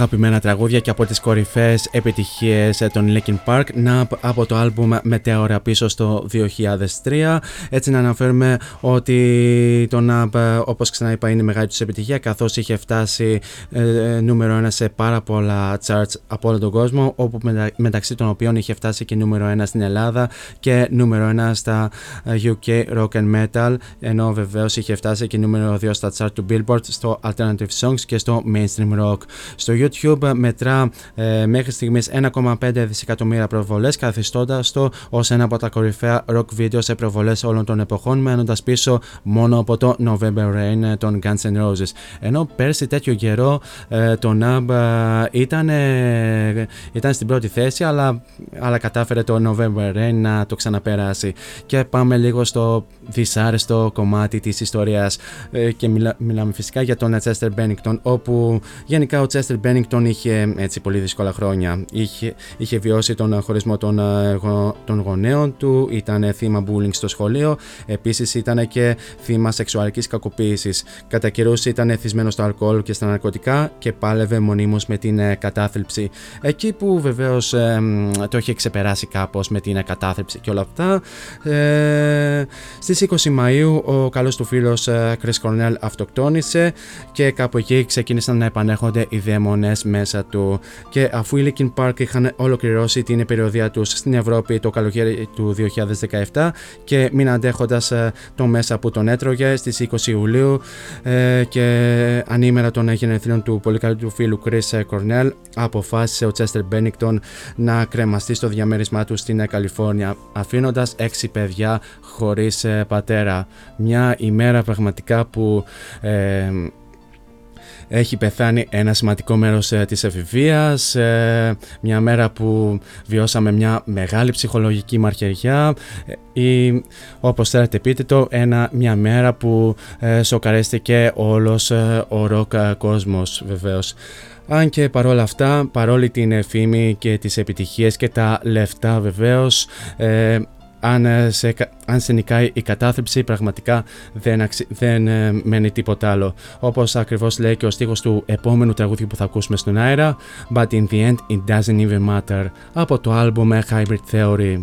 Αγαπημένα τραγούδια και από τις κορυφαίες επιτυχίες ε, των Linkin Park να από το άλμπουμ Μετέωρα πίσω στο 2003 έτσι να αναφέρουμε ότι το NAB όπως ξαναείπα είναι μεγάλη τους επιτυχία καθώς είχε φτάσει ε, ε, νούμερο 1 σε πάρα πολλά charts από όλο τον κόσμο όπου μετα- μεταξύ των οποίων είχε φτάσει και νούμερο 1 στην Ελλάδα και νούμερο 1 στα ε, UK Rock and Metal ενώ βεβαίως είχε φτάσει και νούμερο 2 στα chart του Billboard στο Alternative Songs και στο Mainstream Rock. Στο YouTube μετρά ε, μέχρι στιγμής 1,5 δισεκατομμύρια προβολές καθιστώντας το ως ένα από τα κορυφαία rock βίντεο σε προβολές όλων των εποχών μένοντας πίσω μόνο από το November Rain των Guns N' Roses. Ενώ πέρσι τέτοιο καιρό ε, το NAB ε, ήταν, ε, ήταν στην πρώτη θέση αλλά, αλλά κατάφερε το November Rain να το ξαναπεράσει. Και πάμε λίγο στο δυσάρεστο κομμάτι της ιστορίας ε, και μιλά, μιλάμε φυσικά για τον Chester Bennington όπου γενικά ο Chester Bennington είχε έτσι πολύ δύσκολα χρόνια. Είχε, είχε βιώσει τον χωρισμό των, ε, γο- των γονέων του, ήταν θύμα bullying στο σχολείο, επίσης ήταν και θύμα σεξουαλικής κακοποίησης. Κατά καιρούς ήταν εθισμένος στο αλκοόλ και στα ναρκωτικά και πάλευε μονίμως με την ε, κατάθλιψη. Εκεί που βεβαίως ε, μ, το είχε ξεπεράσει κάπως με την ε, κατάθλιψη και όλα αυτά, ε, στις 20 Μαΐου ο καλός του φίλος ε, Chris Cornell αυτοκτόνησε και κάπου εκεί ξεκίνησαν να επανέρχονται οι δαίμονες μέσα του και αφού οι Linkin Park είχαν ολοκληρώσει την περιοδία τους στην Ευρώπη το καλοκαίρι του 2017 και μην αντέχοντας ε, το μέσα που τον έτρωγε στις 20 Ιουλίου ε, και ανήμερα των γενεθλίων του πολύ καλού του φίλου Chris Cornell αποφάσισε ο Chester Bennington να κρεμαστεί στο διαμέρισμά του στην ε, Καλιφόρνια αφήνοντας έξι παιδιά χωρίς ε, πατέρα. Μια ημέρα πραγματικά που ε, έχει πεθάνει ένα σημαντικό μέρος ε, της εφηβείας, ε, μια μέρα που βιώσαμε μια μεγάλη ψυχολογική μαρχεριά ε, ή όπως θέλετε πείτε το, ένα, μια μέρα που ε, σοκαρέστηκε όλος ε, ο ροκ ε, κόσμος βεβαίως. Αν και παρόλα αυτά, παρόλη την φήμη και τις επιτυχίες και τα λεφτά βεβαίως, ε, αν, ε, σε, κα- αν σε νικάει η κατάθλιψη πραγματικά δεν, αξι- δεν ε, μένει τίποτα άλλο. Όπως ακριβώς λέει και ο στίχος του επόμενου τραγούδιου που θα ακούσουμε στον αέρα But in the end it doesn't even matter από το άλμπουμ Hybrid Theory.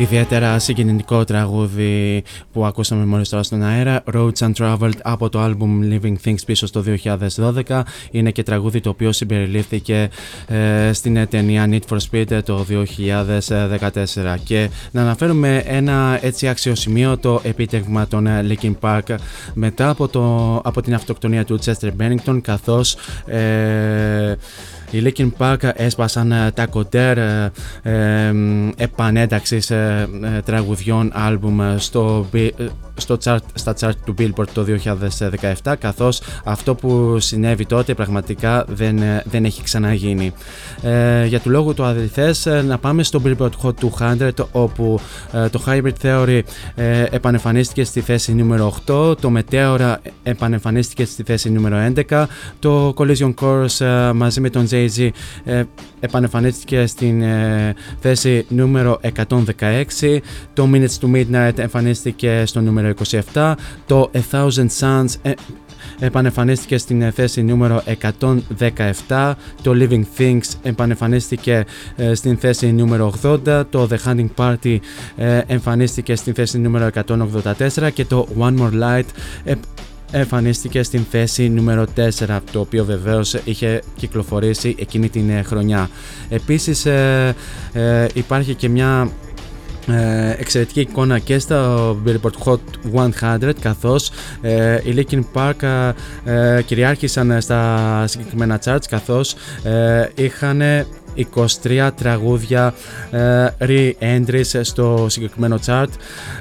Ιδιαίτερα συγκινητικό τραγούδι που ακούσαμε μόλις τώρα στον αέρα Roads Untraveled από το album Living Things πίσω στο 2012 είναι και τραγούδι το οποίο συμπεριλήφθηκε ε, στην ταινία Need for Speed το 2014 και να αναφέρουμε ένα έτσι αξιοσημείωτο επίτευγμα των ε, Linkin Park μετά από, το, από την αυτοκτονία του Chester Bennington καθώς ε, οι Linkin Park έσπασαν ε, τα κοντέρ ε, ε, επανένταξης ε, ε, τραγουδιών άλμπουμ στο, μπι- ε, στο chart, στα chart του Billboard το 2017 καθώς αυτό που συνέβη τότε πραγματικά δεν, ε, δεν έχει ξαναγίνει. Ε, για του λόγου του αδελφές ε, να πάμε στο Billboard Hot 200 όπου ε, το Hybrid Theory ε, επανεμφανίστηκε στη θέση νούμερο 8, το Meteora επανεμφανίστηκε στη θέση νούμερο 11, το Collision Course ε, μαζί με τον Jay-Z ε, επανεμφανίστηκε στην ε, θέση νούμερο 116, το Minutes to Midnight εμφανίστηκε στο νούμερο 27, το A Thousand Suns ε, επανεμφανίστηκε στην ε, θέση νούμερο 117, το Living Things επανεμφανίστηκε ε, στην θέση νούμερο 80, το The Hunting Party ε, εμφανίστηκε στην θέση νούμερο 184 και το One More Light ε, εμφανίστηκε στην θέση νούμερο 4 το οποίο βεβαίως είχε κυκλοφορήσει εκείνη την ε, χρονιά. Επίσης ε, ε, υπάρχει και μια ε, εξαιρετική εικόνα και στο Billboard Hot 100 καθώς ε, οι Linkin Park ε, κυριάρχησαν στα συγκεκριμένα charts καθώς ε, είχαν 23 τραγούδια ε, re-entries στο συγκεκριμένο chart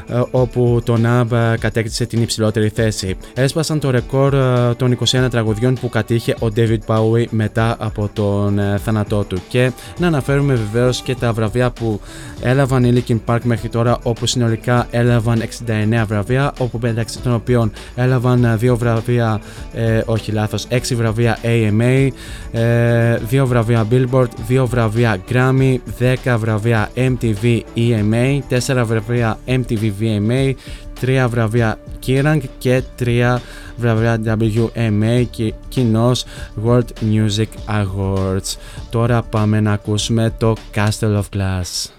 ε, όπου το NAB ε, κατέκτησε την υψηλότερη θέση. Έσπασαν το ρεκόρ ε, των 21 τραγουδιών που κατήχε ο David Bowie μετά από τον ε, θάνατό του και να αναφέρουμε βεβαίως και τα βραβεία που έλαβαν οι Linkin Park μέχρι τώρα όπου συνολικά έλαβαν 69 βραβεία όπου μεταξύ των οποίων έλαβαν 2 βραβεία, ε, όχι λάθος, 6 βραβεία AMA, ε, 2 βραβεία Billboard, 2 βραβεία Grammy, 10 βραβεία MTV EMA, 4 βραβεία MTV VMA, 3 βραβεία Kerrang και 3 βραβεία WMA και κοινός World Music Awards. Τώρα πάμε να ακούσουμε το Castle of Glass.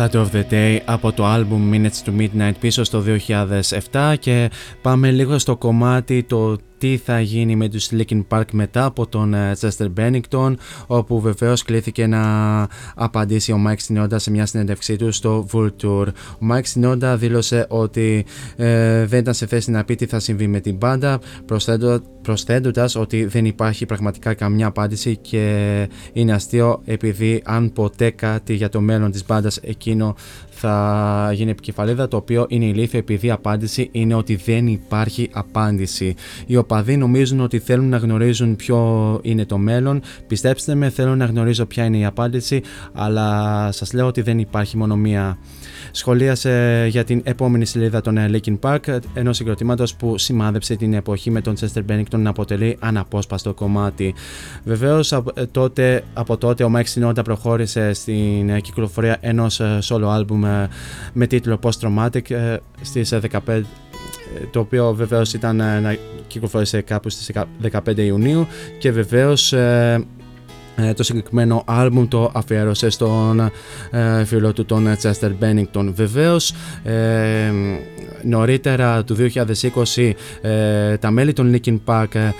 Of the day από το album Minutes to Midnight πίσω στο 2007 και πάμε λίγο στο κομμάτι το τι θα γίνει με τους Linkin Park μετά από τον ε, Chester Bennington όπου βεβαίως κλήθηκε να απαντήσει ο Mike Shinoda σε μια συνέντευξή του στο Vulture. Ο Mike Shinoda δήλωσε ότι ε, δεν ήταν σε θέση να πει τι θα συμβεί με την μπάντα προσθέτοντας ότι δεν υπάρχει πραγματικά καμιά απάντηση και είναι αστείο επειδή αν ποτέ κάτι για το μέλλον της μπάντας εκείνο θα γίνει επικεφαλίδα το οποίο είναι ηλίθιο επειδή η απάντηση είναι ότι δεν υπάρχει απάντηση. Οι οπαδοί νομίζουν ότι θέλουν να γνωρίζουν ποιο είναι το μέλλον. Πιστέψτε με, θέλω να γνωρίζω ποια είναι η απάντηση, αλλά σας λέω ότι δεν υπάρχει μόνο μία. Σχολίασε για την επόμενη σελίδα των Linkin Park, ενός συγκροτήματος που σημάδεψε την εποχή με τον Chester Bennington να αποτελεί αναπόσπαστο κομμάτι. Βεβαίως τότε, από τότε ο Mike Shinoda προχώρησε στην κυκλοφορία ενός solo album με τίτλο Post Traumatic ε, στις 15 το οποίο βεβαίως ήταν να κυκλοφορήσει κάπου στις 15 Ιουνίου και βεβαίως ε, ε, το συγκεκριμένο άλμπουμ το αφιέρωσε στον ε, φίλο του τον Chester Bennington. Βεβαίως ε, νωρίτερα του 2020 τα μέλη των Linkin Park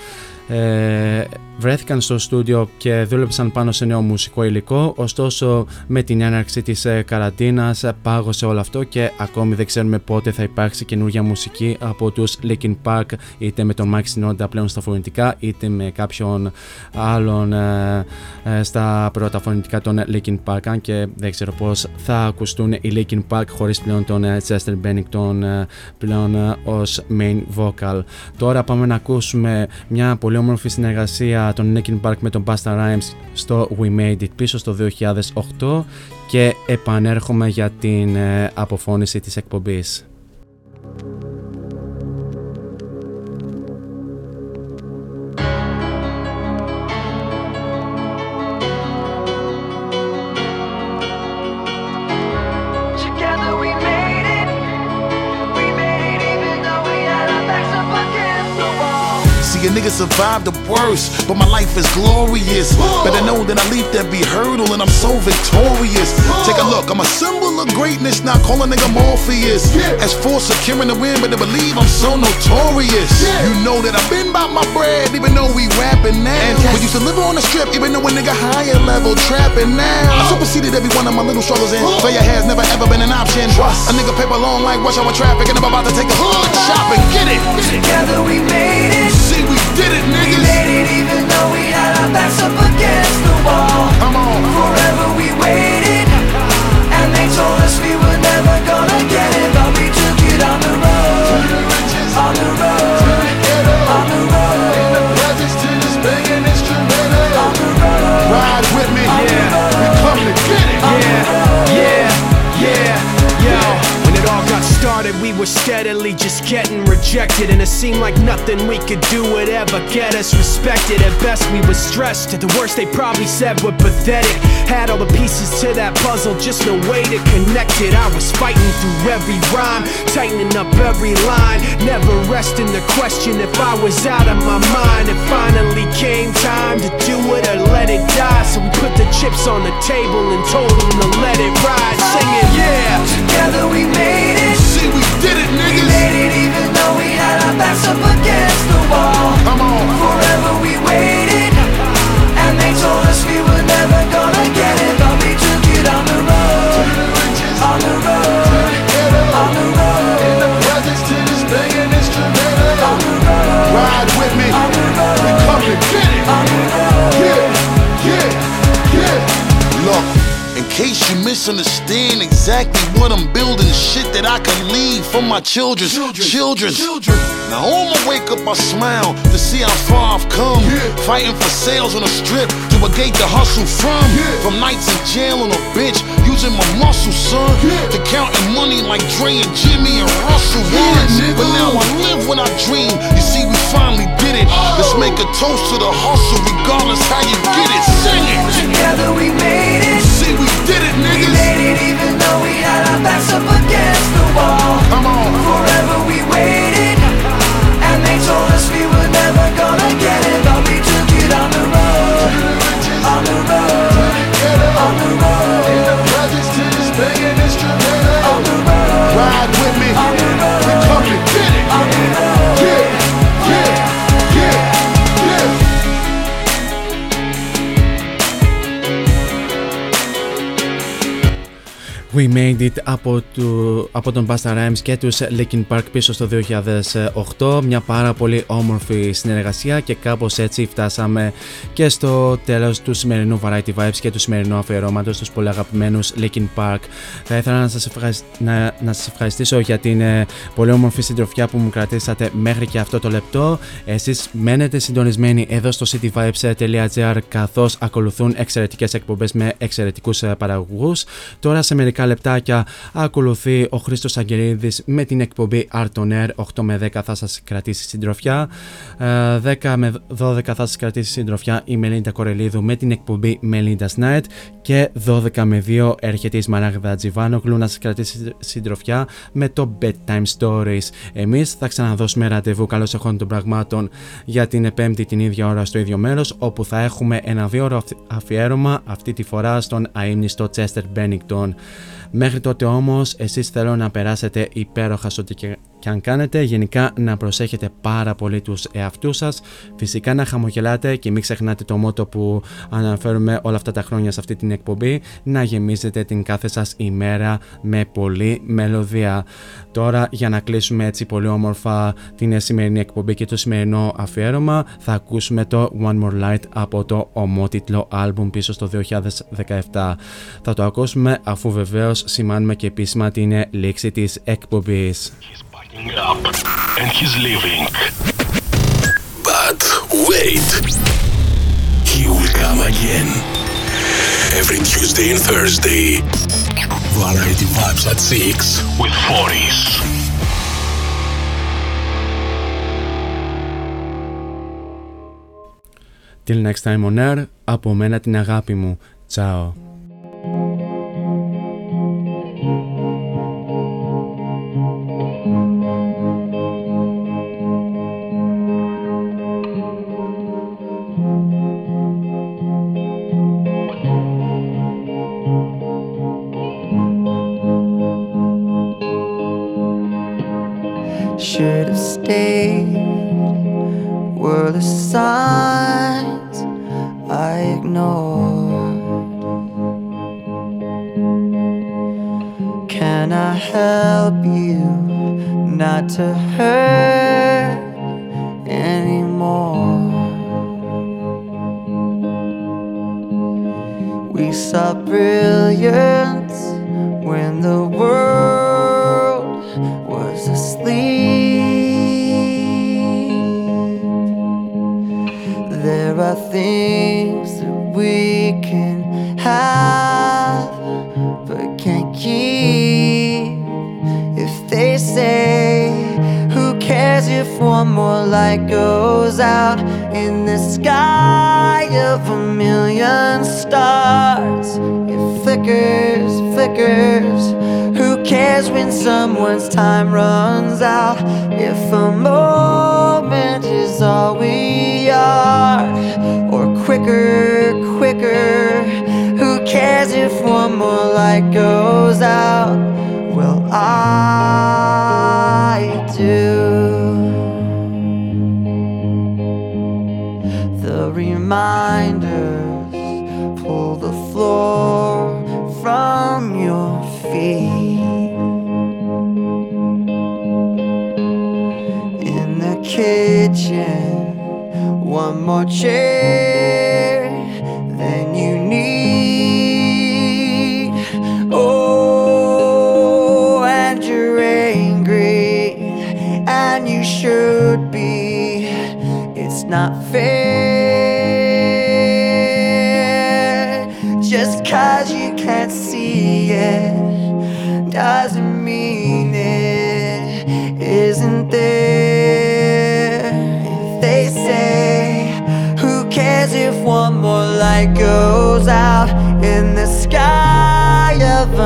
βρέθηκαν στο στούντιο και δούλεψαν πάνω σε νέο μουσικό υλικό, ωστόσο με την έναρξη της ε, καραντίνας πάγωσε όλο αυτό και ακόμη δεν ξέρουμε πότε θα υπάρξει καινούργια μουσική από τους Linkin Park είτε με τον Mike Shinoda πλέον στα φωνητικά είτε με κάποιον άλλον ε, ε, στα πρώτα φωνητικά των Linkin Park αν και δεν ξέρω πώς θα ακουστούν οι Linkin Park χωρίς πλέον τον Chester Bennington πλέον ως main vocal. Τώρα πάμε να ακούσουμε μια πολύ όμορφη συνεργασία τον Linkin Park με τον Basta Rhymes στο We Made It πίσω στο 2008 και επανέρχομαι για την ε, αποφώνηση της εκπομπής. Wall. See, a nigga survived the worst, but my life is glorious. Better know that I leap every hurdle and I'm so victorious. Take a look, I'm a symbol of greatness, not call a nigga Morpheus. As for securing the win, better believe I'm so notorious. You know that I've been by my bread, even though we rapping now. We used to live on the strip, even though a nigga higher level trapping now. I superseded every one of my little struggles and oh. failure has never ever been an option. A nigga paper long like rush hour traffic and I'm about to take a hood shopping. Get it? Together we made it. Did it, We made it even though we had our backs up against the wall. Come on. Forever we waited, and they told us we started, we were steadily just getting rejected, and it seemed like nothing we could do would ever get us respected. At best, we were stressed. At the worst, they probably said we're pathetic. Had all the pieces to that puzzle, just no way to connect it. I was fighting through every rhyme, tightening up every line, never resting the question if I was out of my mind. It finally came time to do it or let it die. So we put the chips on the table and told them to let it ride, singing, yeah. For my children's children. Now on my wake up, I smile to see how far I've come. Fighting for sales on the strip to a gate to hustle from. From nights in jail on a bench, using my muscle, son. To counting money like Dre and Jimmy and Russell once. But now I live when I dream. You see, we finally did it. Oh. Let's make a toast to the hustle, regardless how you get it. Sing it. Together we made it. See, we did it, niggas. We made it even though we had our backs up against the wall. Come on. Forever we waited, and they told us we were never gonna get it, but we took it on on the road, on the road, We Made It από, του, από τον Basta Rhymes και τους Linkin Park πίσω στο 2008 μια πάρα πολύ όμορφη συνεργασία και κάπως έτσι φτάσαμε και στο τέλος του σημερινού Variety Vibes και του σημερινού αφιερώματος στους πολύ αγαπημένους Linkin Park. Θα ήθελα να σας, ευχαρισ... να, να σας ευχαριστήσω για την ε, πολύ όμορφη συντροφιά που μου κρατήσατε μέχρι και αυτό το λεπτό. Εσείς μένετε συντονισμένοι εδώ στο cityvibes.gr καθώς ακολουθούν εξαιρετικές εκπομπές με εξαιρετικούς ε, παραγωγούς. Τώρα σε μερικά λεπτάκια. Ακολουθεί ο Χρήστος Αγγελίδης με την εκπομπή Art on Air. 8 με 10 θα σας κρατήσει συντροφιά. Ε, 10 με 12 θα σας κρατήσει συντροφιά η Μελίντα Κορελίδου με την εκπομπή Melinda's Night. Και 12 με 2 έρχεται η Σμαράγδα Τζιβάνογλου να σας κρατήσει συντροφιά με το Bedtime Stories. Εμείς θα ξαναδώσουμε ραντεβού. Καλώς εχόντων των πραγμάτων για την πέμπτη την ίδια ώρα στο ίδιο μέρος όπου θα έχουμε ένα δύο ώρο αφιέρωμα αυτή τη φορά στον αείμνηστο Chester Bennington Μέχρι τότε όμως εσείς θέλω να περάσετε υπέροχα στο ό,τι και, και αν κάνετε γενικά να προσέχετε πάρα πολύ τους εαυτούς σας. Φυσικά να χαμογελάτε και μην ξεχνάτε το μότο που αναφέρουμε όλα αυτά τα χρόνια σε αυτή την εκπομπή να γεμίζετε την κάθε σας ημέρα με πολλή μελωδία. Τώρα για να κλείσουμε έτσι πολύ όμορφα την σημερινή εκπομπή και το σημερινό αφιέρωμα θα ακούσουμε το One More Light από το ομότιτλο άλμπουμ πίσω στο 2017 θα το ακούσουμε αφού βεβαίως σημάνουμε και επίσημα την λήξη της εκπομπής up and he's leaving. But wait, he will come again. Every Tuesday and Thursday. Variety Vibes at 6 with Foris. Till next time on air, από μένα την αγάπη μου. Ciao. Should have stayed were the signs I ignored. Can I help you not to hurt anymore? We saw brilliance when the world out in the sky of a million stars? It flickers, flickers. Who cares when someone's time runs out? If a moment is all we are, or quicker, quicker. Who cares if one more light goes out? Well, I more change.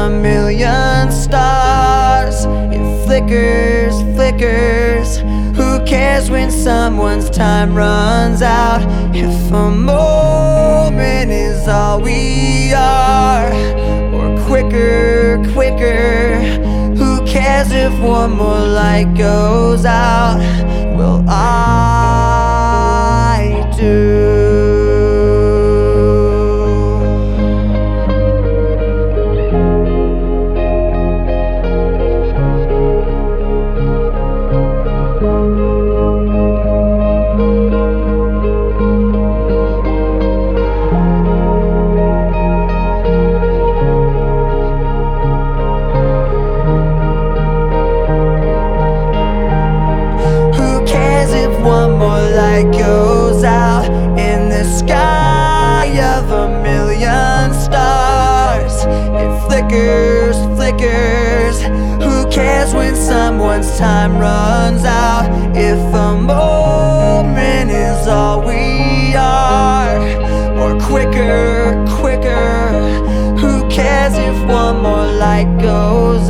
A million stars? It flickers, flickers. Who cares when someone's time runs out? If a moment is all we are, or quicker, quicker. Who cares if one more light goes out? Will I do. Sky of a million stars. It flickers, flickers. Who cares when someone's time runs out? If a moment is all we are, or quicker, quicker. Who cares if one more light goes